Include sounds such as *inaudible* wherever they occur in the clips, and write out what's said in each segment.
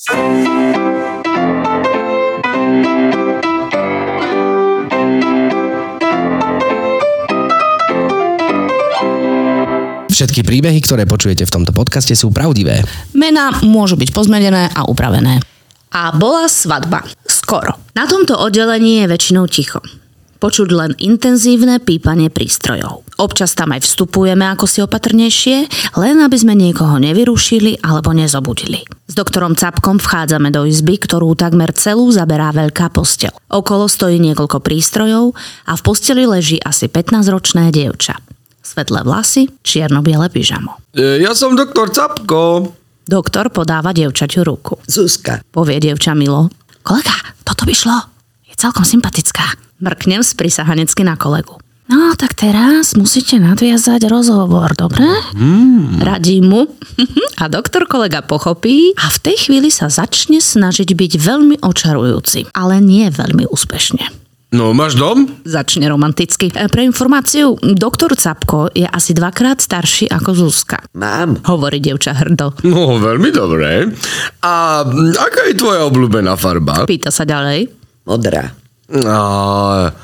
Všetky príbehy, ktoré počujete v tomto podcaste sú pravdivé. Mená môžu byť pozmenené a upravené. A bola svadba. Skoro. Na tomto oddelení je väčšinou ticho. Počuť len intenzívne pípanie prístrojov. Občas tam aj vstupujeme ako si opatrnejšie, len aby sme niekoho nevyrušili alebo nezobudili. S doktorom Capkom vchádzame do izby, ktorú takmer celú zaberá veľká postel. Okolo stojí niekoľko prístrojov a v posteli leží asi 15-ročné dievča. Svetlé vlasy, čierno-biele pyžamo. E, Ja som doktor Capko. Doktor podáva dievčaťu ruku. Zuzka, Povie dievča Milo. Kolega, toto by šlo. Je celkom sympatická. Mrknem sprisahanecky na kolegu. No, tak teraz musíte nadviazať rozhovor, dobre? Mm. Radí mu. *laughs* A doktor kolega pochopí a v tej chvíli sa začne snažiť byť veľmi očarujúci, ale nie veľmi úspešne. No, máš dom? Začne romanticky. E, Pre informáciu, doktor Capko je asi dvakrát starší ako Zuzka. mám. Hovorí dievča hrdo. No, veľmi dobré. A aká je tvoja obľúbená farba? Pýta sa ďalej. Modrá. A,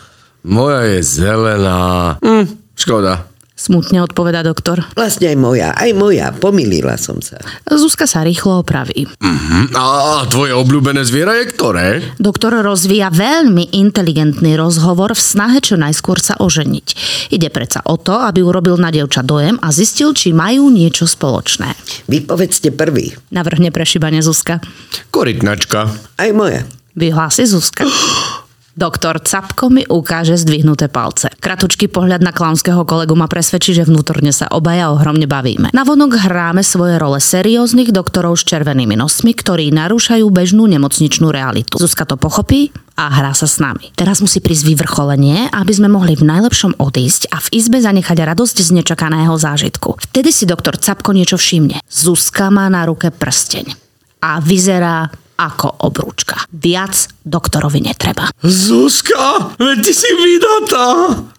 moja je zelená. Hm, škoda. Smutne odpovedá doktor. Vlastne aj moja, aj moja. Pomýlila som sa. Zuzka sa rýchlo opraví. Hm, a tvoje obľúbené zviera je ktoré? Doktor rozvíja veľmi inteligentný rozhovor v snahe čo najskôr sa oženiť. Ide predsa o to, aby urobil na dievča dojem a zistil, či majú niečo spoločné. Vy povedzte prvý. Navrhne prešibanie Zuzka. Korytnačka. Aj moja. Vyhlási Zuzka. *gasps* Doktor Capko mi ukáže zdvihnuté palce. Kratučký pohľad na klaunského kolegu ma presvedčí, že vnútorne sa obaja ohromne bavíme. Navonok hráme svoje role serióznych doktorov s červenými nosmi, ktorí narúšajú bežnú nemocničnú realitu. Zuzka to pochopí a hrá sa s nami. Teraz musí prísť vyvrcholenie, aby sme mohli v najlepšom odísť a v izbe zanechať radosť z nečakaného zážitku. Vtedy si doktor Capko niečo všimne. Zuzka má na ruke prsteň a vyzerá ako obrúčka. Viac doktorovi netreba. Zuzka, veď ty si vydatá.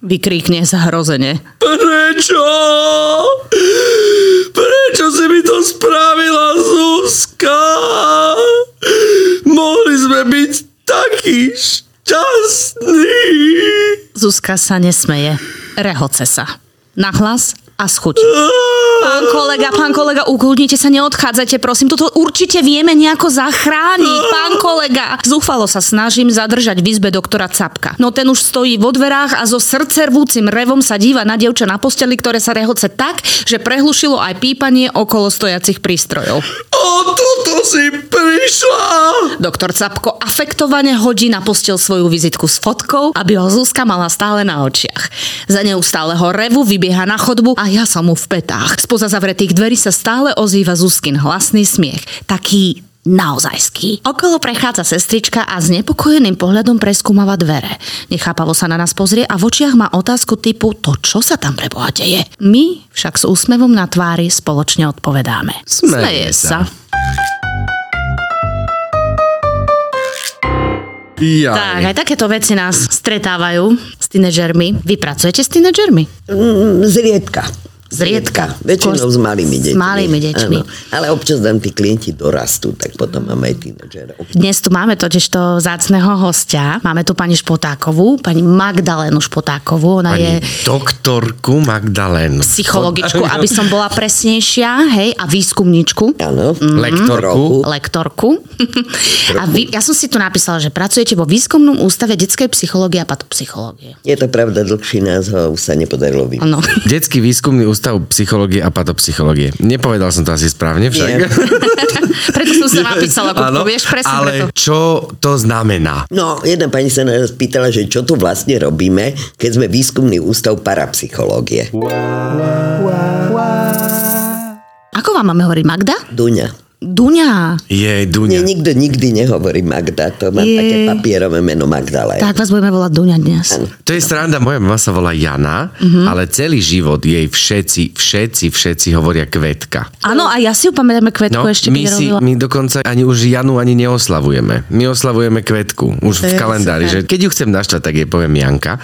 Vykríkne zhrozene. Prečo? Prečo si mi to spravila, Zuzka? Mohli sme byť takí šťastní. Zuzka sa nesmeje. Rehoce sa. Nahlas a s chuť. Pán kolega, pán kolega, ukludnite sa, neodchádzajte, prosím. Toto určite vieme nejako zachrániť, pán kolega. Zúfalo sa snažím zadržať v izbe doktora Capka. No ten už stojí vo dverách a so srdcervúcim revom sa díva na dievča na posteli, ktoré sa rehoce tak, že prehlušilo aj pípanie okolo stojacich prístrojov. O toto si prišla. Doktor Capko afektovane hodí na postel svoju vizitku s fotkou, aby ho Zuzka mala stále na očiach. Za neustáleho revu vybieha na chodbu a ja som mu v petách. Spoza zavretých dverí sa stále ozýva Zuzkin hlasný smiech. Taký naozajský. Okolo prechádza sestrička a s nepokojeným pohľadom preskúmava dvere. Nechápavo sa na nás pozrie a v očiach má otázku typu to, čo sa tam preboha deje. My však s úsmevom na tvári spoločne odpovedáme. Smeje sa. Ja. Tak, aj takéto veci nás stretávajú s tínedžermi. Vy pracujete s tínedžermi? Mm, Zriedka. Zriedka. Väčšinou Skôr s malými deťmi. s malými deťmi. Áno. Ale občas nám tí klienti dorastú, tak potom máme aj tínedžerov. Dnes tu máme totiž to zácného hostia. Máme tu pani Špotákovú, pani Magdalénu Špotákovú. Ona je Pani doktorku Magdalénu. psychologičku, aby som bola presnejšia, hej, a výskumníčku. Áno. Mhm. Lektorku. lektorku. A vy, ja som si tu napísala, že pracujete vo výskumnom ústave detskej psychológie a patopsychológie. Je to pravda, dlhší názov už sa nepodarilo. Áno. Detský výskumný ústav psychológie a patopsychológie. Nepovedal som to asi správne však. Nie. *laughs* preto som sa napísala, Kupko, vieš, presne ale preto. čo to znamená? No, jedna pani sa nás pýtala, že čo tu vlastne robíme, keď sme výskumný ústav parapsychológie. Ako vám máme hovoriť, Magda? Duňa. Duňa. Je, Nie, Duňa. nikto nikdy nehovorí Magda, to má Je. také papierové meno Magdalena. Tak vás budeme volať Duňa dnes. To je sranda, moja mama sa volá Jana, Mhm. ale celý život jej všetci, všetci, všetci hovoria Kvetka. Áno, a ja si ju pamätáme Kvetku No, ešte, my, si, robila. my dokonca ani už Janu ani neoslavujeme. My oslavujeme Kvetku už v je kalendári, super. že keď ju chcem naštvať, tak jej poviem Janka.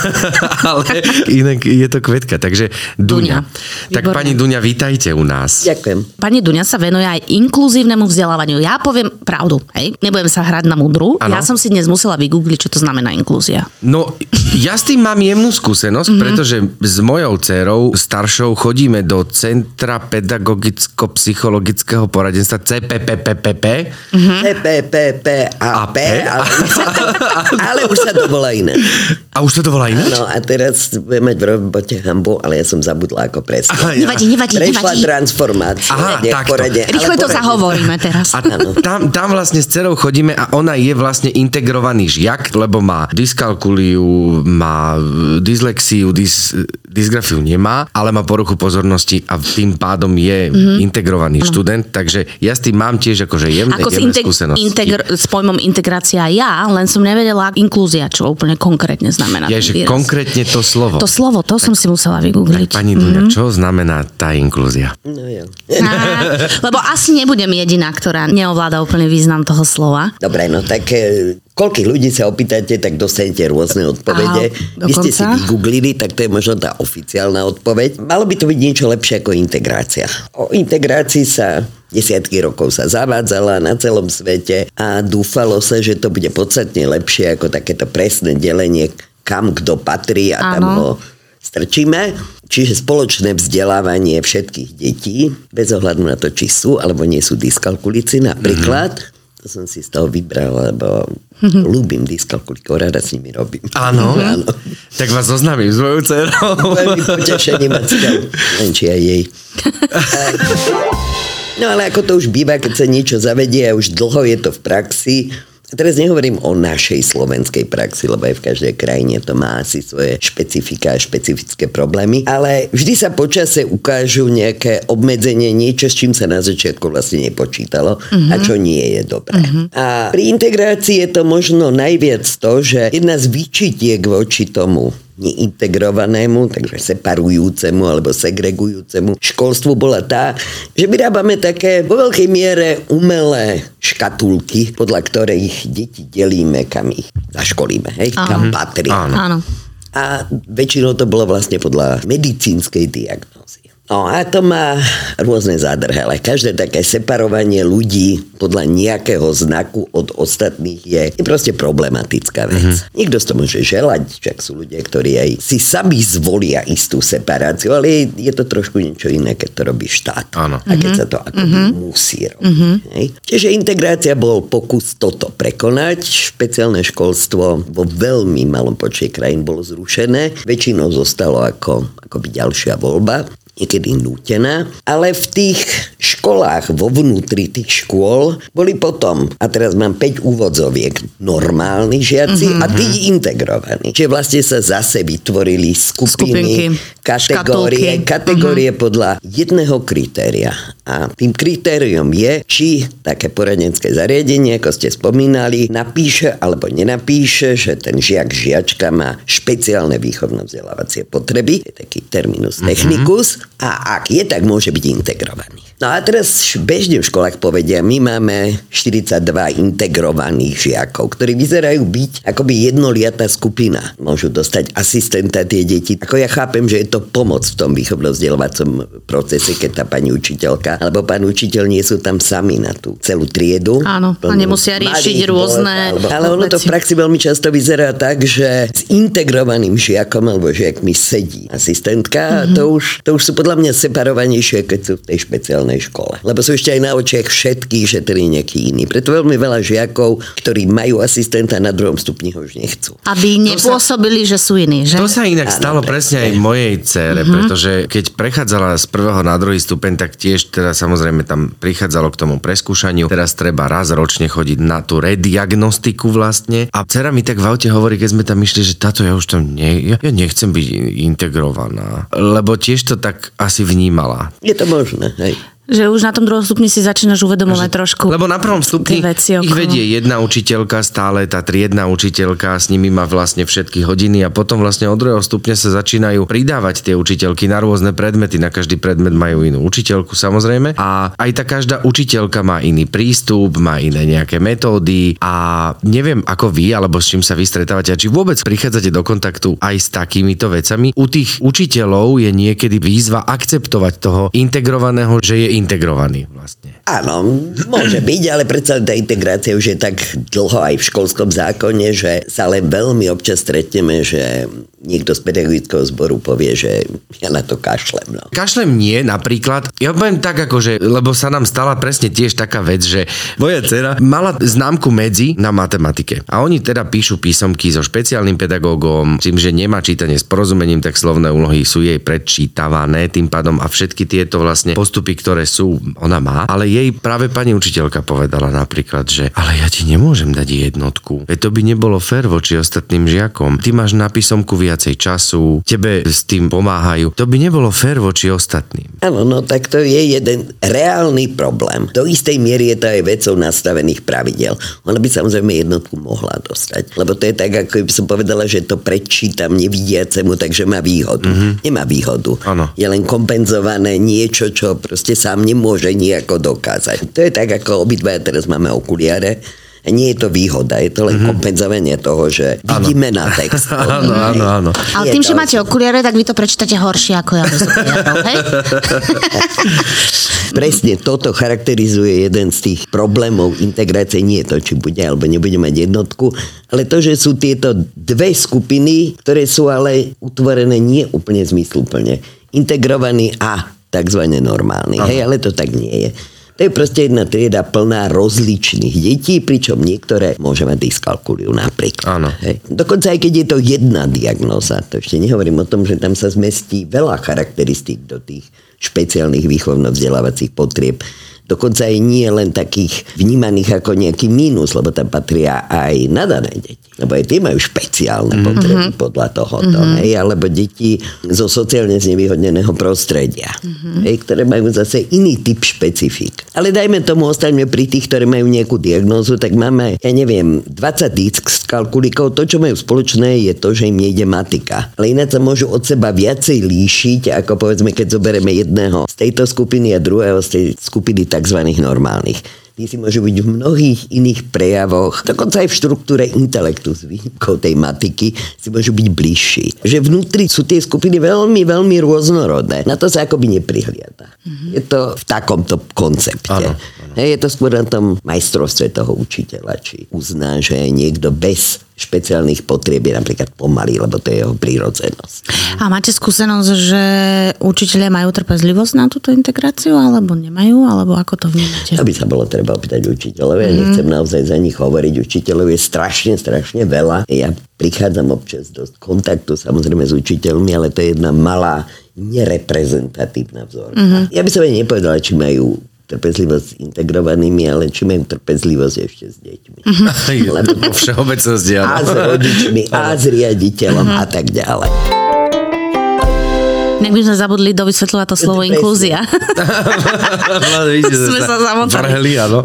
*laughs* ale inak je to Kvetka, takže Duňa. Duňa. Tak Výborné. pani Duňa, vítajte u nás. Ďakujem. Pani Duňa sa venuje aj inkluzívnemu vzdelávaniu. Ja poviem pravdu, hej, nebudem sa hrať na mudru. Áno. Ja som si dnes musela vygoogliť, čo to znamená inklúzia. No, ja s tým mám jemnú skúsenosť, mm-hmm. pretože s mojou dcerou staršou chodíme do Centra pedagogicko-psychologického poradenstva CPPPPP. Mhm. PPPPAP, ale, už sa to- ale už sa to volá iné. A už sa to volá ináč? No a teraz budem mať v robote hambu, ale ja som zabudla ako presne. Aha, ja- Nevadí, nevadí, Prešla nevadí. transformácia. Aha, takto. Ale Rýchle to poradie. zahovoríme teraz. A tam, tam vlastne s dcerou chodíme a ona je vlastne integrovaný žiak, lebo má dyskalkuliu, má dyslexiu, dys, dysgrafiu nemá, ale má poruchu pozornosti a tým pádom je mm-hmm. integrovaný študent, takže ja s tým mám tiež akože jemné, Ako jemné integ- skúsenosti. integr- s pojmom integrácia ja, len som nevedela inklúzia, čo úplne konkrétne znamená. Ja, že konkrétne to slovo. To slovo, to som si musela vygoogliť. Pani Duňa, čo znamená tá inklúzia? No. Á, lebo asi nebudem jediná, ktorá neovláda úplne význam toho slova. Dobre, no tak e, koľkých ľudí sa opýtate, tak dostanete rôzne odpovede. Vy ste si vygooglili, tak to je možno tá oficiálna odpoveď. Malo by to byť niečo lepšie ako integrácia. O integrácii sa desiatky rokov sa zavádzala na celom svete a dúfalo sa, že to bude podstatne lepšie ako takéto presné delenie, kam kto patrí a tam Áno. ho strčíme. Čiže spoločné vzdelávanie všetkých detí, bez ohľadu na to, či sú alebo nie sú dyskalkulici napríklad. To som si z toho vybral, lebo ľúbim dyskalkulikov, rada s nimi robím. Áno. Áno. Tak vás zoznámim s mojou dcerou. Veľmi potešením a cťou. Len či aj jej. *laughs* No ale ako to už býva, keď sa niečo zavedie a už dlho je to v praxi, teraz nehovorím o našej slovenskej praxi, lebo aj v každej krajine to má asi svoje špecifika a špecifické problémy, ale vždy sa počase ukážu nejaké obmedzenie, niečo, s čím sa na začiatku vlastne nepočítalo a čo nie je dobré. A pri integrácii je to možno najviac to, že jedna z výčitiek voči tomu neintegrovanému, takže separujúcemu alebo segregujúcemu školstvu bola tá, že vyrábame také vo veľkej miere umelé škatulky, podľa ktorých deti delíme, kam ich zaškolíme, hej, kam patrí. Áno. Áno. A väčšinou to bolo vlastne podľa medicínskej diagnózy. No a to má rôzne zádrhele. Každé také separovanie ľudí podľa nejakého znaku od ostatných je, je proste problematická vec. Mm-hmm. Niekto si to môže želať, však sú ľudia, ktorí aj si sami zvolia istú separáciu, ale je, je to trošku niečo iné, keď to robí štát. Áno. A keď sa to ako mm-hmm. musí robiť. Hej? Čiže integrácia bol pokus toto prekonať. Špeciálne školstvo vo veľmi malom počte krajín bolo zrušené. Väčšinou zostalo ako, akoby ďalšia voľba niekedy nútená, ale v tých školách vo vnútri tých škôl boli potom, a teraz mám 5 úvodzoviek, normálni žiaci mm-hmm. a tí integrovaní. Čiže vlastne sa zase vytvorili skupiny, Skupinky, kategórie, škatulky. kategórie mm-hmm. podľa jedného kritéria. A tým kritériom je, či také poradenské zariadenie, ako ste spomínali, napíše alebo nenapíše, že ten žiak, žiačka má špeciálne výchovno-vzdelávacie potreby, je taký terminus technicus, a ak je, tak môže byť integrovaný. No a teraz bežne v školách povedia, my máme 42 integrovaných žiakov, ktorí vyzerajú byť akoby jednoliatá skupina. Môžu dostať asistenta tie deti. Ako ja chápem, že je to pomoc v tom výchovno-vzdelávacom procese, keď tá pani učiteľka alebo pán učiteľ nie sú tam sami na tú celú triedu. Áno, a nemusia riešiť malých rôzne bod, Ale ono to v praxi veľmi často vyzerá tak, že s integrovaným žiakom alebo žiakmi sedí asistentka Mhm. a to už, to už sú podľa mňa separovanejšie, keď sú v tej špeciálnej škole. Lebo sú ešte aj na očiach všetkých, že je nejaký iný. Preto veľmi veľa žiakov, ktorí majú asistenta na druhom stupni, ho už nechcú. Aby nepôsobili, že sú iní, že? To sa inak stalo presne aj mojej cére, pretože keď prechádzala z prvého na druhý stupeň, tak tiež teda samozrejme tam prichádzalo k tomu preskúšaniu. Teraz treba raz ročne chodiť na tú rediagnostiku vlastne. A dcera mi tak v aute hovorí, keď sme tam išli, že táto ja už tam nie, ja nechcem byť integrovaná. Lebo tiež to tak asi vnímala. Je to možné, hej. Že už na tom druhom stupni si začínaš uvedomovať trošku. Lebo na prvom stupni veci ich vedie jedna učiteľka stále, tá triedna učiteľka, s nimi má vlastne všetky hodiny a potom vlastne od druhého stupňa sa začínajú pridávať tie učiteľky na rôzne predmety. Na každý predmet majú inú učiteľku samozrejme a aj tá každá učiteľka má iný prístup, má iné nejaké metódy a neviem ako vy, alebo s čím sa vy stretávate a či vôbec prichádzate do kontaktu aj s takýmito vecami. U tých učiteľov je niekedy výzva akceptovať toho integrovaného, že je integrovaný vlastne. Áno, môže byť, ale predsa tá integrácia už je tak dlho aj v školskom zákone, že sa len veľmi občas stretneme, že niekto z pedagogického zboru povie, že ja na to kašlem. No. Kašlem nie, napríklad. Ja poviem tak, akože, lebo sa nám stala presne tiež taká vec, že moja dcera mala známku medzi na matematike. A oni teda píšu písomky so špeciálnym pedagógom, tým, že nemá čítanie s porozumením, tak slovné úlohy sú jej predčítavané tým pádom a všetky tieto vlastne postupy, ktoré sú, ona má. Ale jej práve pani učiteľka povedala napríklad, že ale ja ti nemôžem dať jednotku. Veď to by nebolo fér voči ostatným žiakom. Ty máš na písomku viacej času, tebe s tým pomáhajú. To by nebolo fér voči ostatným. Áno, no tak to je jeden reálny problém. Do istej miery je to aj vecou nastavených pravidel. Ona by samozrejme jednotku mohla dostať. Lebo to je tak, ako by som povedala, že to predčítam nevidiacemu, takže má výhodu. Mm-hmm. Nemá výhodu. Áno. Je len kompenzované niečo, čo proste sám nemôže nejako dokázať. To je tak, ako obidva teraz máme okuliare. Nie je to výhoda, je to len mm-hmm. kompenzovanie toho, že vidíme na text. *laughs* Áno, áno, áno. Ale Je tým, to- že máte okuliare, tak vy to prečítate horšie ako ja bez okuliarov, *laughs* hej? Presne toto charakterizuje jeden z tých problémov integrácie. Nie to, či bude alebo nebude mať jednotku, ale to, že sú tieto dve skupiny, ktoré sú ale utvorené nie úplne zmysluplne. Integrovaní a takzvané normálni. Hej, ale to tak nie je. To je proste jedna trieda plná rozličných detí, pričom niektoré môže mať dyskalkuliu napríklad. Áno. Hej. Dokonca aj keď je to jedna diagnóza, to ešte nehovorím o tom, že tam sa zmestí veľa charakteristík do tých špeciálnych výchovno-vzdelávacích potrieb. Dokonca aj nie len takých vnímaných ako nejaký mínus, lebo tam patria aj nadané deti. Lebo aj tie majú špeciálne mm-hmm. potreby podľa tohoto. Mm-hmm. Hej, alebo deti zo sociálne znevýhodneného prostredia, mm-hmm. hej, ktoré majú zase iný typ špecifik. Ale dajme tomu, ostaňme pri tých, ktorí majú nejakú diagnózu, tak máme, ja neviem, 20 dyskalkulikov. To, čo majú spoločné, je to, že im nejde matika. Ale ináč sa môžu od seba viacej líšiť, ako povedzme, keď zoberieme jedného z tejto skupiny a druhého z tej skupiny tzv. normálnych. Tí si môžu byť v mnohých iných prejavoch, dokonca aj v štruktúre intelektu s výnimkou tej matiky, si môžu byť bližší. Že vnútri sú tie skupiny veľmi, veľmi rôznorodné. Na to sa akoby neprihliada. Mm-hmm. Je to v takomto koncepte. Áno, Hej, je to skôr na tom majstrovstve toho učiteľa, či uzná, že niekto bez špeciálnych potrieb je napríklad pomalý, lebo to je jeho prírodzenosť. A máte skúsenosť, že učiteľia majú trpezlivosť na túto integráciu, alebo nemajú, alebo ako to vnímate? To by sa bolo treba opýtať učiteľov. Ja nechcem naozaj za nich hovoriť. Učiteľov je strašne, strašne veľa. Ja prichádzam občas do kontaktu samozrejme s učiteľmi, ale to je jedna malá nereprezentatívna vzorka. Mm-hmm. Ja by som aj nepovedala, či majú trpezlivosť s integrovanými, ale či majú trpezlivosť ešte s deťmi. Mm-hmm. Lebo *laughs* Po všeobecnosti, a s rodičmi, a s riaditeľom a tak ďalej. Nech by sme zabudli dovysvetľovať to slovo presne. inklúzia. *laughs* *laughs* Sme sa zamotali. Vrhli, áno.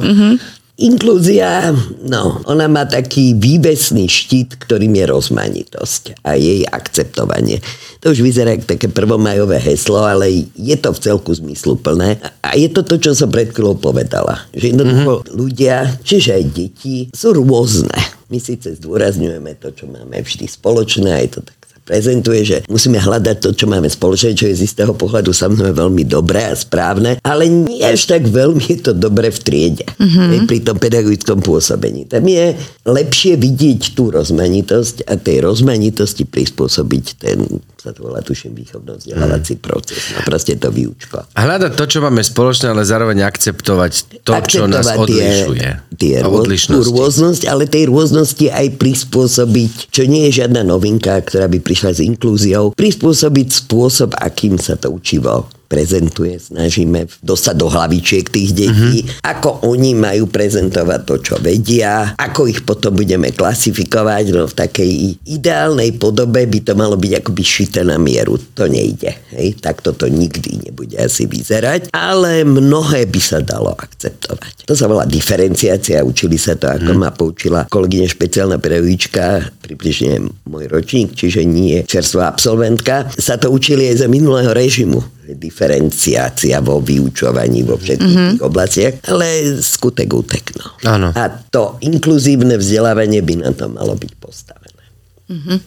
Inklúzia, no, ona má taký vývesný štít, ktorým je rozmanitosť a jej akceptovanie. To už vyzerá ako také prvomajové heslo, ale je to v celku zmysluplné. A je to to, čo som pred chvíľou povedala. Že jednoducho mm-hmm. ľudia, čiže aj deti, sú rôzne. My síce zdôrazňujeme to, čo máme vždy spoločné, aj to tak prezentuje, že musíme hľadať to, čo máme spoločné, čo je z istého pohľadu samozrejme veľmi dobré a správne, ale nie až tak veľmi je to dobre v triede, mm-hmm. pri tom pedagogickom pôsobení. Tam je lepšie vidieť tú rozmanitosť a tej rozmanitosti prispôsobiť ten, sa to volá tuším, výchovno-vzdelávací proces. No proste to výučko. Hľadať to, čo máme spoločné, ale zároveň akceptovať to, čo nás Akceptovať odlišuje. Tie, tie tú rôznosť, ale tej rôznosti aj prispôsobiť, čo nie je žiadna novinka, ktorá by prišla s inklúziou, prispôsobiť spôsob, akým sa to učivo prezentuje, snažíme dostať do hlavičiek tých detí, uh-huh. ako oni majú prezentovať to, čo vedia, ako ich potom budeme klasifikovať, no v takej ideálnej podobe by to malo byť akoby šité na mieru. To nejde, hej, tak toto nikdy nebude asi vyzerať, ale mnohé by sa dalo akceptovať. To sa volá diferenciácia, učili sa to, ako ma poučila kolegyňa špeciálna pedagogička, približne môj ročník, čiže nie čerstvá absolventka, sa to učili aj za minulého režimu diferenciácia vo vyučovaní vo všetkých mm-hmm. tých oblastiach, ale skutek útek. No. Áno. A to inkluzívne vzdelávanie by na to malo byť postavené.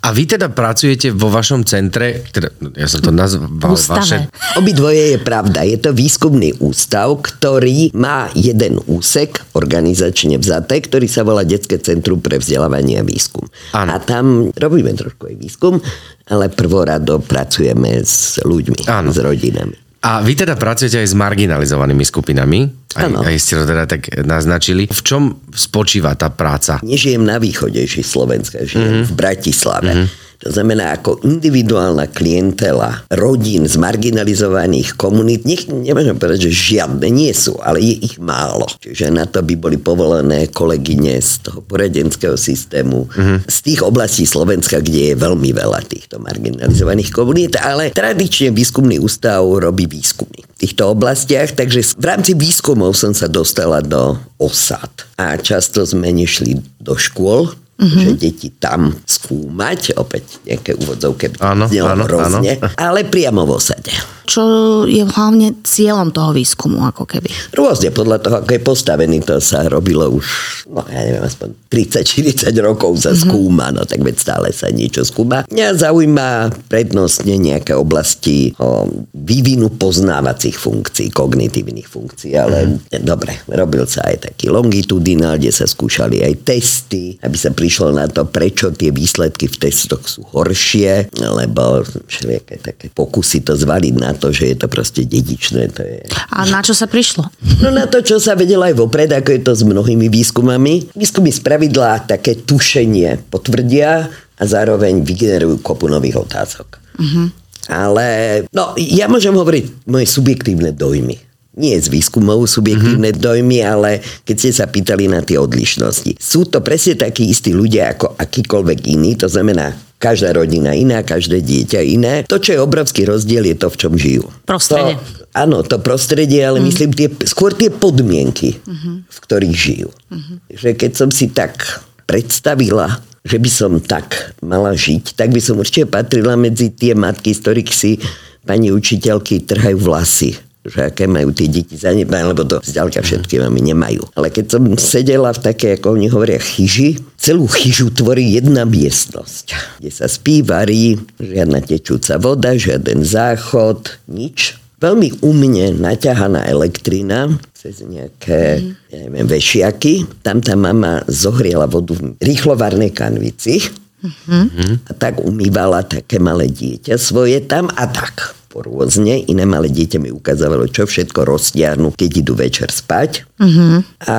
A vy teda pracujete vo vašom centre, teda, ja som to nazval Ústave. vaše... Obidvoje je pravda. Je to výskumný ústav, ktorý má jeden úsek organizačne vzaté, ktorý sa volá Detské centrum pre vzdelávanie a výskum. Áno. A tam robíme trošku aj výskum, ale prvorado pracujeme s ľuďmi, Áno. s rodinami. A vy teda pracujete aj s marginalizovanými skupinami, aj, Áno. aj ste to teda tak naznačili. V čom spočíva tá práca? Nežijem na východe ešte Slovenska, žijem mm-hmm. v Bratislave. Mm-hmm. To znamená, ako individuálna klientela rodín z marginalizovaných komunít, nech, nemôžem povedať, že žiadne nie sú, ale je ich málo. Čiže na to by boli povolené kolegyne z toho poradenského systému, mm-hmm. z tých oblastí Slovenska, kde je veľmi veľa týchto marginalizovaných komunít, ale tradične výskumný ústav robí výskumy v týchto oblastiach, takže v rámci výskumov som sa dostala do osad. A často sme nešli do škôl, Mm-hmm. že deti tam skúmať, opäť nejaké úvodzovke Áno, áno, hrozne, ale priamo v osade. Čo je hlavne cieľom toho výskumu, ako keby? Rôzne, podľa toho, ako je postavený, to sa robilo už, no ja neviem, aspoň 30-40 rokov sa mm-hmm. skúma, no tak veď stále sa niečo skúma. Mňa zaujíma prednostne nejaké oblasti o vývinu poznávacích funkcií, kognitívnych funkcií, ale mm-hmm. dobre, robil sa aj taký longitudinál, kde sa skúšali aj testy, aby sa prišlo na to, prečo tie výsledky v testoch sú horšie, lebo všelijaké také pokusy to zvaliť na to, že je to proste dedičné, to je A na čo sa prišlo? No na to, čo sa vedelo aj vopred, ako je to s mnohými výskumami. Výskumy z pravidla také tušenie potvrdia a zároveň vygenerujú kopu nových otázok. Uh-huh. Ale no, ja môžem hovoriť moje subjektívne dojmy. Nie z výskumov subjektívne mm-hmm. dojmy, ale keď ste sa pýtali na tie odlišnosti. Sú to presne takí istí ľudia ako akýkoľvek iný, to znamená každá rodina iná, každé dieťa iné. To, čo je obrovský rozdiel, je to, v čom žijú. Prostredie. To, áno, to prostredie, ale mm. myslím tie, skôr tie podmienky, mm-hmm. v ktorých žijú. Mm-hmm. Že keď som si tak predstavila, že by som tak mala žiť, tak by som určite patrila medzi tie matky, z ktorých si pani učiteľky trhajú vlasy že aké majú tie deti zanedbané, lebo to zďaleka všetky mami nemajú. Ale keď som sedela v také, ako oni hovoria, chyži, celú chyžu tvorí jedna miestnosť, kde sa spí, varí, žiadna tečúca voda, žiaden záchod, nič. Veľmi umne naťahaná elektrina cez nejaké, mm. ja neviem, vešiaky. Tam tá mama zohriela vodu v rýchlovarnej kanvici mm-hmm. a tak umývala také malé dieťa svoje tam a tak rôzne. Iné malé dieťa mi ukázalo, čo všetko roztiahnu, keď idú večer spať. Uh-huh. A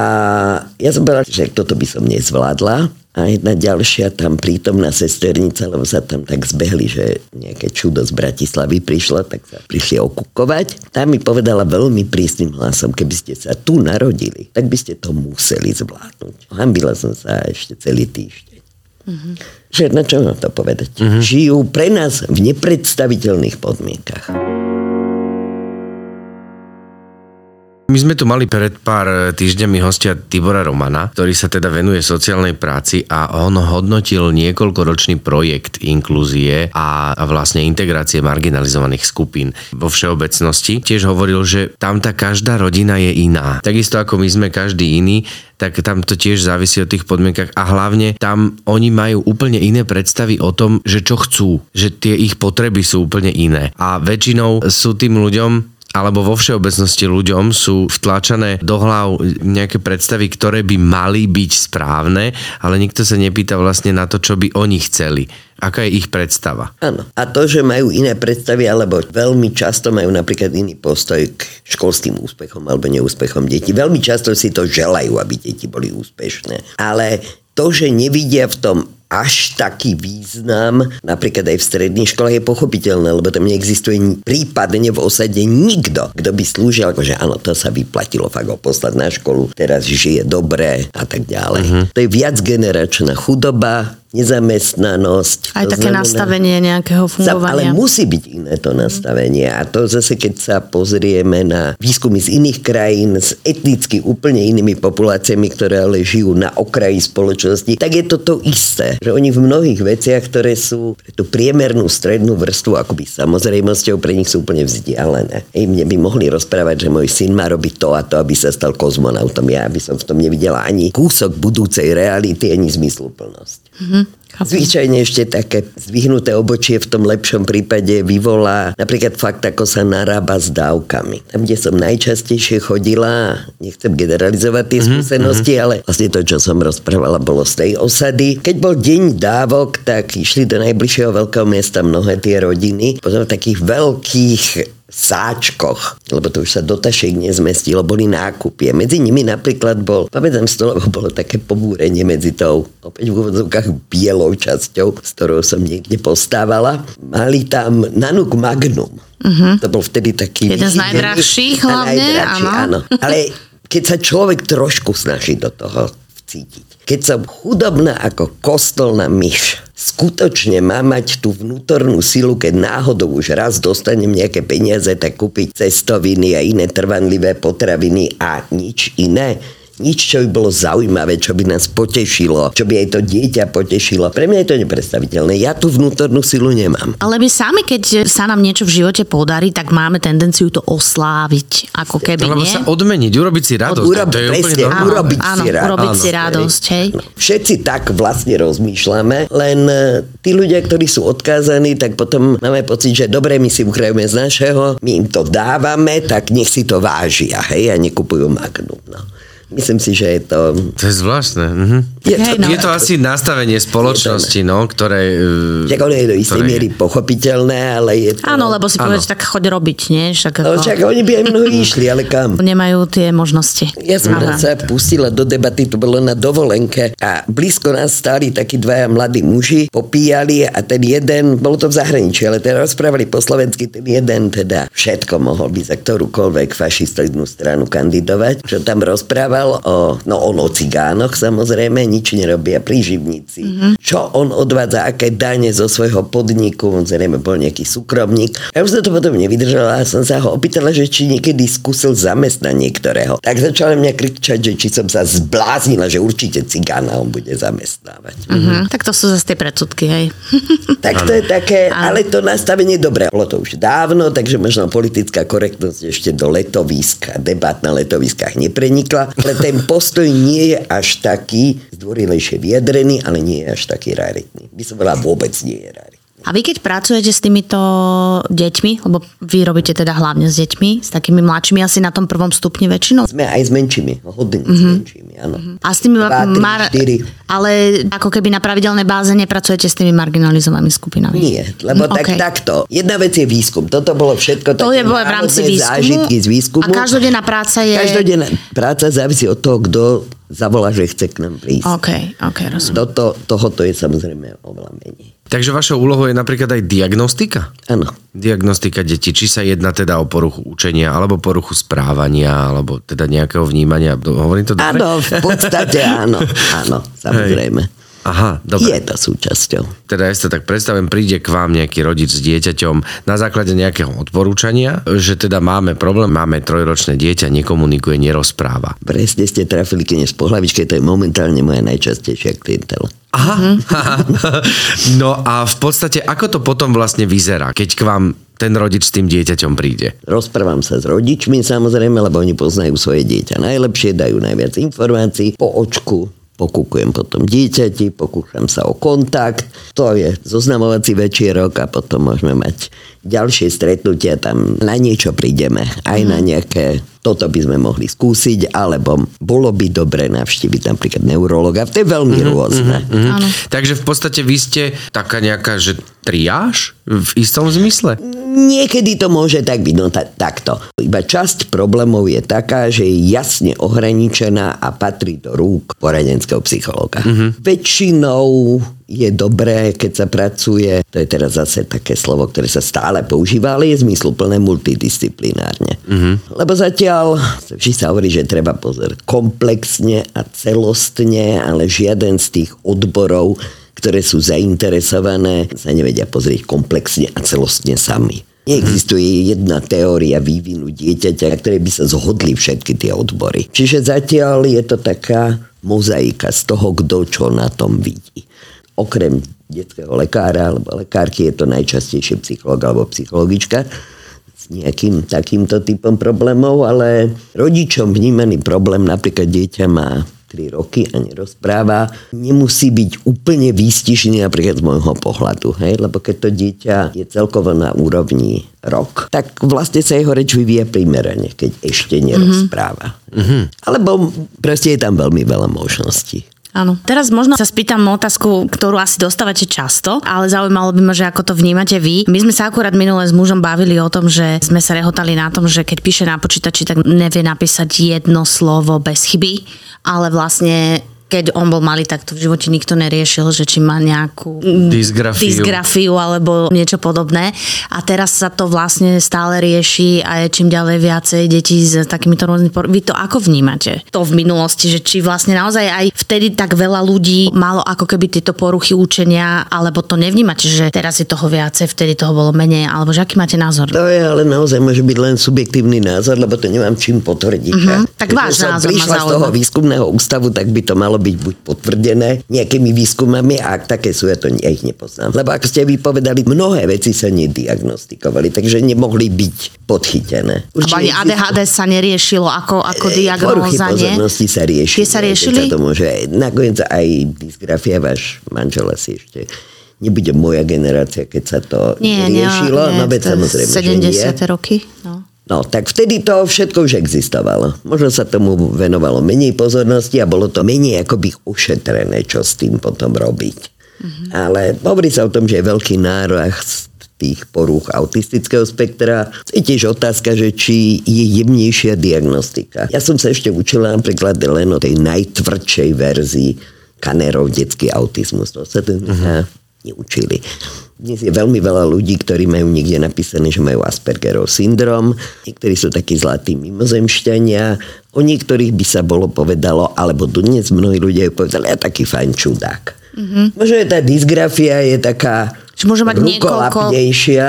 ja som povedala, že toto by som nezvládla. A jedna ďalšia tam prítomná sesternica, lebo sa tam tak zbehli, že nejaké čudo z Bratislavy prišlo, tak sa prišli okukovať. Tá mi povedala veľmi prísnym hlasom, keby ste sa tu narodili, tak by ste to museli zvládnuť. Hambila som sa ešte celý týždeň. Mm-hmm. Že na čo mám to povedať? Mm-hmm. Žijú pre nás v nepredstaviteľných podmienkach. My sme tu mali pred pár týždňami hostia Tibora Romana, ktorý sa teda venuje sociálnej práci a on hodnotil niekoľkoročný projekt inklúzie a vlastne integrácie marginalizovaných skupín vo všeobecnosti. Tiež hovoril, že tam tá každá rodina je iná. Takisto ako my sme každý iný, tak tam to tiež závisí od tých podmienkach a hlavne tam oni majú úplne iné predstavy o tom, že čo chcú, že tie ich potreby sú úplne iné. A väčšinou sú tým ľuďom alebo vo všeobecnosti ľuďom sú vtlačané do hlav nejaké predstavy, ktoré by mali byť správne, ale nikto sa nepýta vlastne na to, čo by oni chceli. Aká je ich predstava? Áno. A to, že majú iné predstavy, alebo veľmi často majú napríklad iný postoj k školským úspechom alebo neúspechom detí. Veľmi často si to želajú, aby deti boli úspešné. Ale to, že nevidia v tom až taký význam, napríklad aj v stredných školách je pochopiteľné, lebo tam neexistuje prípadne v osade nikto, kto by slúžil, akože áno, to sa vyplatilo fakt poslať na školu, teraz žije dobre a tak ďalej. Uh-huh. To je viacgeneračná chudoba, nezamestnanosť. Aj také znamená, nastavenie nejakého fungovania. Ale musí byť iné to nastavenie. A to zase, keď sa pozrieme na výskumy z iných krajín s etnicky úplne inými populáciami, ktoré ale žijú na okraji spoločnosti, tak je to to isté. Že oni v mnohých veciach, ktoré sú pre tú priemernú strednú vrstvu akoby samozrejmosťou, pre nich sú úplne vzdialené. Ej, mne by mohli rozprávať, že môj syn má robiť to a to, aby sa stal kozmonautom. Ja by som v tom nevidela ani kúsok budúcej reality, ani zmysluplnosť. Mm-hmm. Zvyčajne ešte také zdvihnuté obočie v tom lepšom prípade vyvolá napríklad fakt, ako sa narába s dávkami. Tam, kde som najčastejšie chodila, nechcem generalizovať tie skúsenosti, ale vlastne to, čo som rozprávala, bolo z tej osady. Keď bol deň dávok, tak išli do najbližšieho veľkého mesta mnohé tie rodiny. Potom v takých veľkých sáčkoch, lebo to už sa do tašiek nezmestilo, boli nákupy. A medzi nimi napríklad bol, pamätám si to, lebo bolo také pobúrenie medzi tou, opäť v úvodzovkách bielou časťou, s ktorou som niekde postávala. Mali tam Nanuk Magnum. Uh-huh. To bol vtedy taký... Jeden z najdrahších *laughs* hlavne, najdrahší, áno. áno. Ale keď sa človek trošku snaží do toho vcítiť. Keď som chudobná ako kostolná myš, skutočne má mať tú vnútornú silu, keď náhodou už raz dostanem nejaké peniaze, tak kúpiť cestoviny a iné trvanlivé potraviny a nič iné. Nič, čo by bolo zaujímavé, čo by nás potešilo, čo by aj to dieťa potešilo. Pre mňa je to nepredstaviteľné. Ja tú vnútornú silu nemám. Ale my sami, keď sa nám niečo v živote podarí, tak máme tendenciu to osláviť, ako keby, No, nie? sa odmeniť, urobiť si radosť. Urobiť, to je úplne presne, normálne. urobiť áno, si radosť. urobiť si Áno, radosť, hej. Všetci tak vlastne rozmýšľame, len e, tí ľudia, ktorí sú odkázaní, tak potom máme pocit, že dobre, my si ukrajujeme z našeho, my im to dávame, tak nech si to vážia, hej, a nekupujú Magnum. No. Myslím si, že je to... To je zvláštne. Mhm. Je Hej, no. Je to asi nastavenie spoločnosti, no, ktoré... e, Však ono je do istej ktoré- miery pochopiteľné, ale je to... Áno, lebo si povedať, tak choď robiť, nie? Však No, ako, čak oni by aj mnoho *laughs* išli, ale kam? nemajú tie možnosti. Ja som Aha. sa pustila do debaty, to bolo na dovolenke a blízko nás stáli takí dvaja mladí muži, popíjali a ten jeden, bolo to v zahraničí, ale teda rozprávali po slovensky, ten jeden teda všetko mohol by za ktorúkoľvek fašistoidnú stranu kandidovať, čo tam rozprával o, no on o cigánoch samozrejme, nič nerobia príživníci. Mm-hmm. Čo on odvádza, aké dane zo svojho podniku, on zrejme bol nejaký súkromník. Ja už som to potom nevydržala a som sa ho opýtala, že či niekedy skúsil zamestnať niektorého. Tak začala mňa kričať, že či som sa zbláznila, že určite cigána on bude zamestnávať. Mhm. Tak to sú zase tie predsudky, hej. *laughs* Tak to je také, ale to nastavenie je dobré. Bolo to už dávno, takže možno politická korektnosť ešte do letoviska, debat na letoviskách neprenikla, ale ten postoj nie je až taký zdvorilejšie vyjadrený, ale nie je až taký raritný. By som povedala, vôbec nie je raritný. A vy keď pracujete s týmito deťmi, lebo vy robíte teda hlavne s deťmi, s takými mladšími asi na tom prvom stupni väčšinou, Sme aj s menšími, hodne s menšími, áno. a s tými Dva, tri, mar- štyri. ale ako keby na pravidelnej báze nepracujete s tými marginalizovanými skupinami. Nie, lebo Mm, tak, okej. takto. Jedna vec je výskum. Toto bolo všetko To je bolo v rámci výskumu. zážitky z výskumu. A každodenná práca je... Každodenná práca závisí od toho, kto zavolá, že chce k nám prísť. OK, OK, rozumiem. Toto, tohoto je samozrejme oveľa menej. Takže vašou úlohou je napríklad aj diagnostika? Áno. Diagnostika detí, či sa jedná teda o poruchu učenia, alebo poruchu správania, alebo teda nejakého vnímania. Hovorím to dobre? Áno, v podstate áno. *laughs* Áno, samozrejme. Aha, dobre. Je to súčasťou. Teda ja si to tak predstavím, príde k vám nejaký rodič s dieťaťom na základe nejakého odporúčania, že teda máme problém, máme trojročné dieťa, nekomunikuje, nerozpráva. Presne ste trafili, keď z pohlavičke, to je momentálne moja najčastejšia klientela. Aha. *laughs* no a v podstate, ako to potom vlastne vyzerá, keď k vám ten rodič s tým dieťaťom príde? Rozprávam sa s rodičmi samozrejme, lebo oni poznajú svoje dieťa najlepšie, dajú najviac informácií po očku, pokúkujem potom dieťati, pokúšam sa o kontakt. To je zoznamovací večierok a potom môžeme mať ďalšie stretnutia, tam na niečo prídeme, aj na nejaké toto by sme mohli skúsiť, alebo bolo by dobre navštíviť napríklad neurologa. To je veľmi rôzne. Mhm. Takže v podstate vy ste taká nejaká, že triáž v istom zmysle? Niekedy to môže tak byť, no ta, takto. Iba časť problémov je taká, že je jasne ohraničená a patrí do rúk poradenského psychológa. Mm-hmm. Väčšinou je dobré, keď sa pracuje, to je teraz zase také slovo, ktoré sa stále používa, ale je zmysluplné multidisciplinárne. Mm-hmm. Lebo zatiaľ vždy sa hovorí, že treba pozor komplexne a celostne, ale žiaden z tých odborov ktoré sú zainteresované, sa nevedia pozrieť komplexne a celostne sami. Neexistuje jedna teória vývinu dieťaťa, na ktorej by sa zhodli všetky tie odbory. Čiže zatiaľ je to taká mozaika z toho, kto čo na tom vidí. Okrem detského lekára alebo lekárky je to najčastejšie psycholog alebo psychologička s nejakým takýmto typom problémov, ale rodičom vnímaný problém, napríklad dieťa má 3 roky a nerozpráva, nemusí byť úplne výstižný napríklad z môjho pohľadu, hej? lebo keď to dieťa je celkovo na úrovni rok, tak vlastne sa jeho reč vyvíja primerane, keď ešte nerozpráva. Mm-hmm. Alebo proste je tam veľmi veľa možností. Áno. Teraz možno sa spýtam otázku, ktorú asi dostávate často, ale zaujímalo by ma, že ako to vnímate vy. My sme sa akurát minule s mužom bavili o tom, že sme sa rehotali na tom, že keď píše na počítači, tak nevie napísať jedno slovo bez chyby, ale vlastne keď on bol malý, tak to v živote nikto neriešil, že či má nejakú Dysgrafiu. dysgrafiu alebo niečo podobné. A teraz sa to vlastne stále rieši a je čím ďalej viacej detí s takýmito rôznymi... por- Vy to ako vnímate? To v minulosti, že či vlastne naozaj aj vtedy tak veľa ľudí malo ako keby tieto poruchy učenia, alebo to nevnímate, že teraz je toho viacej, vtedy toho bolo menej, alebo že aký máte názor? To je ale naozaj môže byť len subjektívny názor, lebo to nemám čím potvrdiť. Že? tak váš názor ma prišla z toho zaujíma. výskumného ústavu, tak by to malo byť buď potvrdené nejakými výskumami, a ak také sú, ja to ja ich nepoznám. Lebo ako ste vy povedali, mnohé veci sa nediagnostikovali, takže nemohli byť podchytené. Alebo ani ADHD sa neriešilo ako, ako Poruchy diagnóza, nie? pozornosti sa riešili. Tie sa riešili? Sa to môže, nakoniec aj dysgrafia, váš manžel asi ešte nebude moja generácia, keď sa to Nie, riešilo. nie, no veď samozrejme, že nie. 70. roky. No. No, tak vtedy to všetko už existovalo. Možno sa tomu venovalo menej pozornosti a bolo to menej akoby ušetrené, čo s tým potom robiť. Mm-hmm. Ale hovorí sa o tom, že je veľký nárast tých porúch autistického spektra. Je tiež otázka, že či je jemnejšia diagnostika. Ja som sa ešte učila napríklad len o tej najtvrdšej verzii Kanerov detský autizmus. To sa tu uh-huh. neučili. Dnes je veľmi veľa ľudí, ktorí majú niekde napísané, že majú Aspergerov syndrom. Niektorí sú takí zlatí mimozemšťania. O niektorých by sa bolo povedalo, alebo dnes mnohí ľudia povedali, ja taký fajn čudák. Mm-hmm. Možno je tá dysgrafia je taká Že môže mať niekoľko- rukolapnejšia.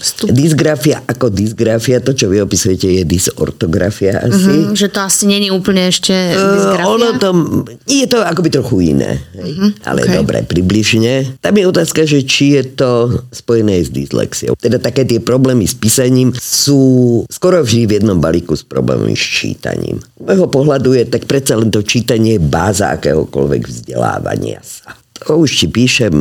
Stup- Dysgrafia ako dysgrafia, to čo vy opisujete je dysortografia asi. Hm, že to asi není úplne ešte Uh, dysgrafia? ono to, je to akoby trochu iné? Mhm, ale okej. dobre, približne. Tam je otázka, že či je to spojené s dyslexiou. Teda také tie problémy s písaním sú skoro vždy v jednom balíku s problémami s čítaním. Z môjho pohľadu je tak predsa len to čítanie je báza akéhokoľvek vzdelávania sa. To už či píšem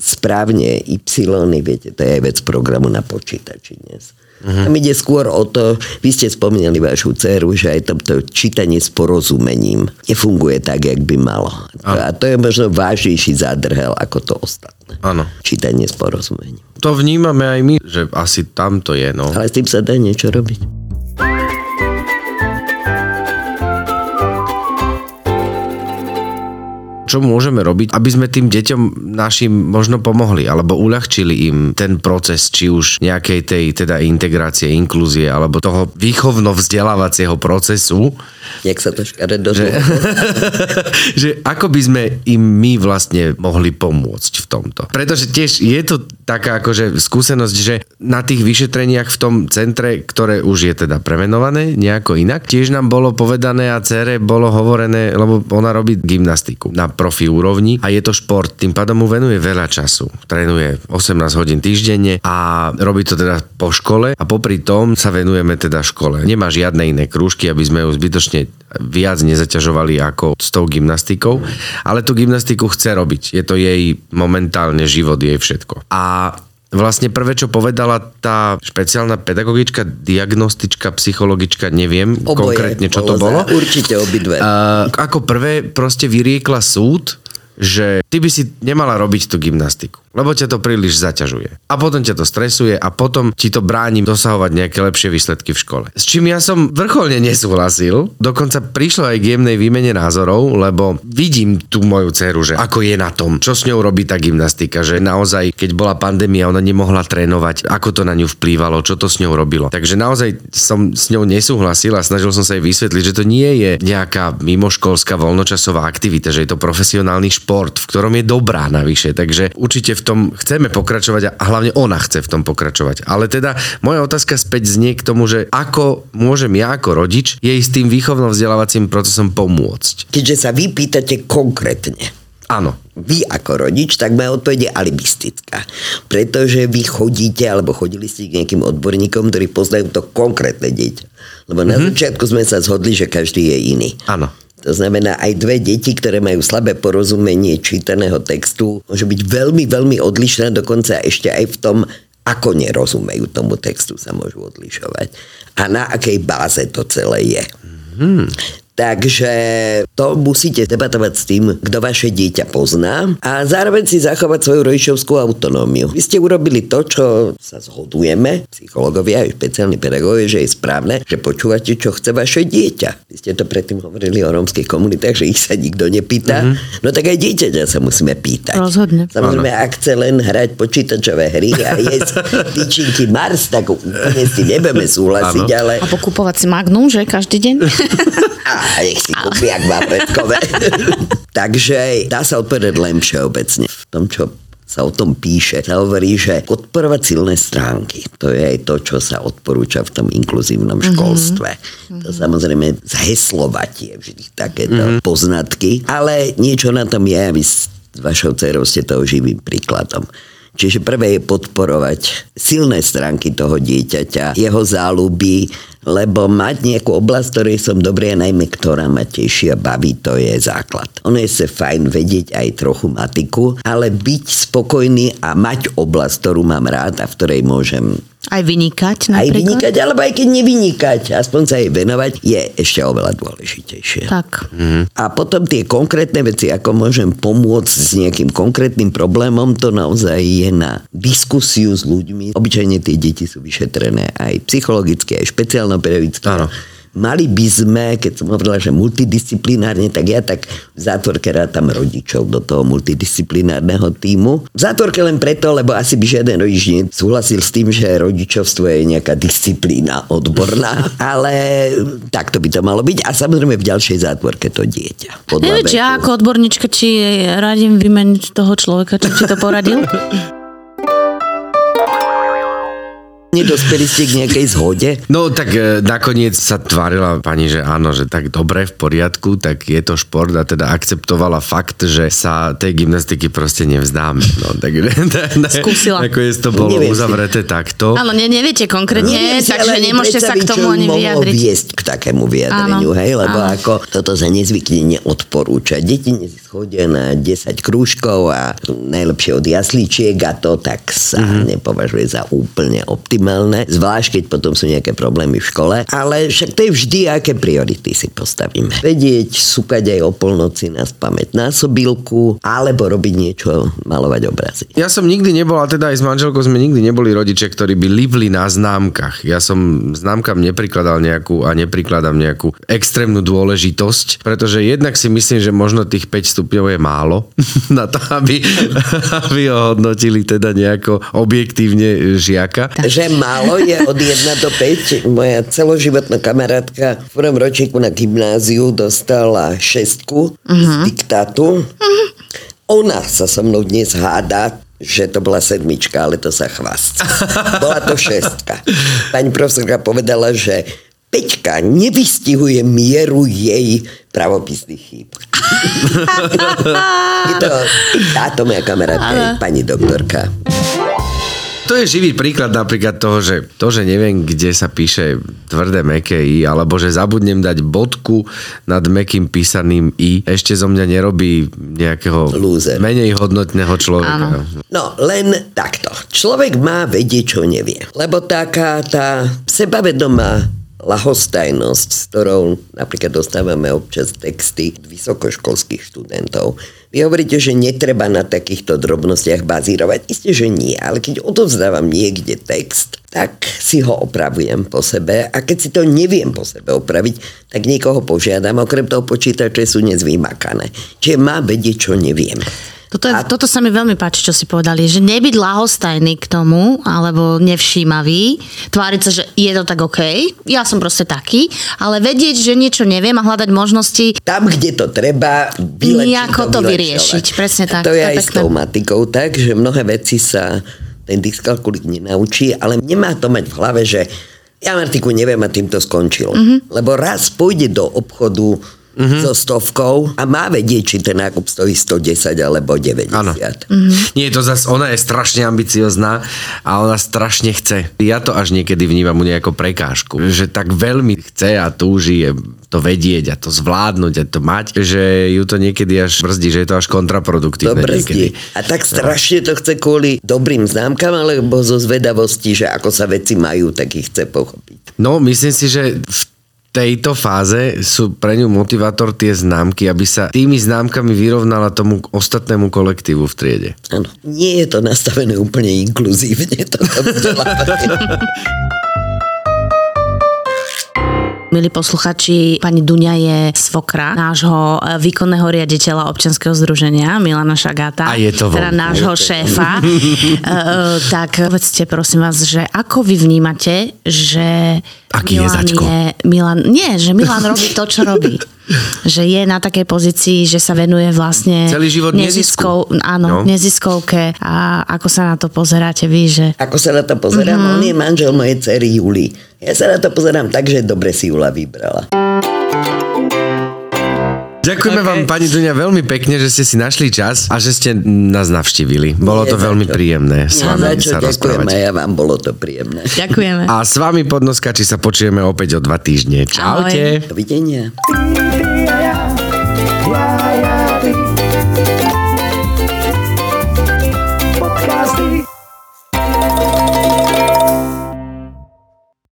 správne Y, viete, to je aj vec programu na počítači dnes. Uh-huh. Tam ide skôr o to, vy ste spomínali vašu dceru, že aj to čítanie s porozumením nefunguje tak, jak by malo. A to je možno vážnejší zádrhel ako to ostatné. Áno. Čítanie s porozumením. To vnímame aj my, že asi tam to je, no. Ale s tým sa dá niečo robiť. Čo môžeme robiť, aby sme tým deťom našim možno pomohli, alebo uľahčili im ten proces, či už nejakej tej teda integrácie, inklúzie, alebo toho výchovno-vzdelávacieho procesu, Jak sa to škaredo že, *laughs* že ako by sme im my vlastne mohli pomôcť v tomto. Pretože tiež je to taká akože skúsenosť, že na tých vyšetreniach v tom centre, ktoré už je teda premenované nejako inak, tiež nám bolo povedané a cere bolo hovorené, lebo ona robí gymnastiku na profi úrovni a je to šport, tým pádom mu venuje veľa času. Trénuje 18 hodín týždenne a robí to teda po škole a popri tom sa venujeme teda škole. Nemá žiadne iné krúžky, aby sme ju zbytočne viac nezaťažovali ako s tou gymnastikou, ale tú gymnastiku chce robiť. Je to jej momentálne život, jej všetko. A Vlastne prvé, čo povedala tá špeciálna pedagogička, diagnostička, psychologička, neviem Oboje konkrétne, čo to bolo. Určite obidve. Uh, ako prvé proste vyriekla súd, že ty by si nemala robiť tú gymnastiku, lebo ťa to príliš zaťažuje. A potom ťa to stresuje a potom ti to bráni dosahovať nejaké lepšie výsledky v škole. S čím ja som vrcholne nesúhlasil, dokonca prišlo aj k jemnej výmene názorov, lebo vidím tú moju dceru, že ako je na tom, čo s ňou robí tá gymnastika, že naozaj, keď bola pandémia, ona nemohla trénovať, ako to na ňu vplývalo, čo to s ňou robilo. Takže naozaj som s ňou nesúhlasil a snažil som sa jej vysvetliť, že to nie je nejaká mimoškolská voľnočasová aktivita, že je to profesionálny šport, v ktorom je dobrá navyše. Takže určite v tom chceme pokračovať a hlavne ona chce v tom pokračovať. Ale teda moja otázka späť znie k tomu, že ako môžem ja ako rodič jej s tým výchovno-vzdelávacím procesom pomôcť. Keďže sa vy pýtate konkrétne, Áno, vy ako rodič, tak moja odpoveď je alibistická. Pretože vy chodíte, alebo chodili ste k nejakým odborníkom, ktorí poznajú to konkrétne dieťa. Lebo na mm-hmm. začiatku sme sa zhodli, že každý je iný. áno. To znamená, aj dve deti, ktoré majú slabé porozumenie čítaného textu, môže byť veľmi, veľmi odlišné, dokonca ešte aj v tom, ako nerozumejú tomu textu, sa môžu odlišovať. A na akej báze to celé je. Hmm. Takže to musíte debatovať s tým, kto vaše dieťa pozná a zároveň si zachovať svoju rodičovskú autonómiu. Vy ste urobili to, čo sa zhodujeme, psychológovia aj špeciálni pedagógovia, že je správne, že počúvate, čo chce vaše dieťa. Vy ste to predtým hovorili o rómskych komunitách, že ich sa nikto nepýta. Mm-hmm. No tak aj dieťaťa sa musíme pýtať. Rozhodne. Samozrejme, ak chce len hrať počítačové hry a *laughs* jesť tyčinky Mars, tak úplne s tým nebudeme súhlasiť, ale... A pokupovať si Magnum, že každý deň? *laughs* A nech si kúpi, ak má predkové. *laughs* Takže dá sa odpovedať len všeobecne. V tom, čo sa o tom píše, sa hovorí, že podporovať silné stránky. To je aj to, čo sa odporúča v tom inkluzívnom školstve. Mm-hmm. To samozrejme zheslovať je vždy takéto mm-hmm. poznatky, ale niečo na tom je, aby s vašou dcerou ste toho živým príkladom. Čiže prvé je podporovať silné stránky toho dieťaťa, jeho záľuby, lebo mať nejakú oblasť, ktorej som dobrý a najmä ktorá ma teší a baví, to je základ. Ono je sa fajn vedieť aj trochu matiku, ale byť spokojný a mať oblasť, ktorú mám rád a v ktorej môžem Aj vynikať aj napríklad? vynikať, alebo aj keď nevynikať, aspoň sa jej venovať, je ešte oveľa dôležitejšie. Tak. A potom tie konkrétne veci, ako môžem pomôcť s nejakým konkrétnym problémom, to naozaj je na diskusiu s ľuďmi. Obyčajne tie deti sú vyšetrené aj psychologicky, aj špeciálno-pedagogicky. Áno. Mali by sme, keď som hovorila, že multidisciplinárne, tak ja tak v zátvorke rátam rodičov do toho multidisciplinárneho týmu. V zátvorke len preto, lebo asi by žiaden rodič súhlasil s tým, že rodičovstvo je nejaká disciplína odborná, *laughs* ale takto by to malo byť. A samozrejme v ďalšej zátvorke to dieťa. Podľa Neviete, ja ako odborníčka, či radím vymeniť toho človeka, čo ti to poradil? *laughs* Nedospeli ste k nejakej zhode? No tak e, nakoniec sa tvárila pani, že áno, že tak dobre, v poriadku, tak je to šport a teda akceptovala fakt, že sa tej gymnastiky proste nevzdáme. No, tak, *laughs* Skúsila. Nakoniec to bolo Neviem si. uzavreté takto. Áno, ne, neviete konkrétne, Neviem si takže nemôžete sa k tomu ani vyjadriť. viesť k takému vyjadreniu, Áno, hej, lebo áno. ako toto sa nezvykne neodporúča. Deti chodia na 10 krúžkov a najlepšie od jasličiek a to tak sa Mhm. mm-hmm. nepovažuje za úplne optimálne, zvlášť keď potom sú nejaké problémy v škole, ale však to je vždy, aké priority si postavíme. Vedieť, súkať aj o polnoci na spamäť násobilku, alebo robiť niečo, malovať obrazy. Ja som nikdy nebol, a teda aj s manželkou sme nikdy neboli rodičia, ktorí by livli na známkach. Ja som známkam neprikladal nejakú a neprikladám nejakú extrémnu dôležitosť, pretože jednak si myslím, že možno tých 5 stupňov je málo *laughs* na to, aby, *laughs* aby ho hodnotili teda nejako objektívne žiaka. Že málo je od 1 do 5. Moja celoživotná kamarátka v prvom ročníku na gymnáziu dostala šestku uh-huh. z diktátu. Uh-huh. Ona sa so mnou dnes háda, že to bola sedmička, ale to sa chvast. *laughs* Bola to šestka. Pani profesorka povedala, že Peťka nevystihuje mieru jej pravopisných chýb. *laughs* Je to táto moja kamarátka, pani doktorka. To je živý príklad napríklad toho, že to, že neviem, kde sa píše tvrdé meké i, alebo že zabudnem dať bodku nad mekým písaným i, ešte zo mňa nerobí nejakého Lúzer. menej hodnotného človeka. Áno. No, len takto. Človek má vedieť, čo nevie. Lebo taká tá sebavedomá lahostajnosť, s ktorou napríklad dostávame občas texty vysokoškolských študentov. Vy hovoríte, že netreba na takýchto drobnostiach bazírovať. Isté, že nie, ale keď odovzdávam niekde text, tak si ho opravujem po sebe a keď si to neviem po sebe opraviť, tak niekoho požiadam. Okrem toho počítače sú dnes vymakané. Čiže má vedieť, čo neviem. Toto, je, toto sa mi veľmi páči, čo si povedali, že nebyť lahostajný k tomu, alebo nevšímavý, tváriť sa, že je to tak OK, ja som proste taký, ale vedieť, že niečo neviem a hľadať možnosti, tam, kde to treba, Nejako to vylepšovať. vyriešiť, presne tak, To to je aj s pekné. tou matikou tak, že mnohé veci sa ten dyskalkulik nenaučí, ale nemá to mať v hlave, že ja matiku neviem a tým to skončilo. Mhm. Mm-hmm. Lebo raz pôjde do obchodu so stovkou a má vedieť, či ten nákup stojí 110 alebo 90. Áno. Nie, to zase, ona je strašne ambiciozná a ona strašne chce. Ja to až niekedy vnímam u nej ako prekážku, že tak veľmi chce a túži to vedieť a to zvládnuť a to mať, že ju to niekedy až brzdí, že je to až To kontraproduktívne niekedy. brzdí. A tak strašne to chce kvôli dobrým známkam, alebo zo zvedavosti, že ako sa veci majú, tak ich chce pochopiť. No, myslím si, že v tejto fáze sú pre ňu motivátor tie známky, aby sa tými známkami vyrovnala tomu ostatnému kolektívu v triede. Áno. Nie je to nastavené úplne inkluzívne, toto vzdelávanie. *laughs* Milí posluchači, pani Duňa je svokra nášho e, výkonného riaditeľa občianskeho združenia Milana Šagáta. A je to Teda nášho šéfa. *laughs* E, tak povedzte prosím vás, že ako vy vnímate, že Aký je Milan začko? je Milan, nie, že Milan robí to, čo robí. *laughs* že je na takej pozícii, že sa venuje vlastne Celý život nezisku. áno, No. neziskovke. A ako sa na to pozeráte vy, že Ako sa na to pozerám, mm-hmm. on je manžel mojej cery Juli. Ja sa na to pozerám tak, že dobre si Jula vybrala. Ďakujeme okay. vám, pani Duňa, veľmi pekne, že ste si našli čas a že ste nás navštívili. Bolo Nie to veľmi čo. príjemné s vami čo sa rozprávať. ja vám bolo to príjemné. ďakujeme. A s vami podnoskači sa počujeme opäť o dva týždne. Čaute. Ahoj. Dovidenia.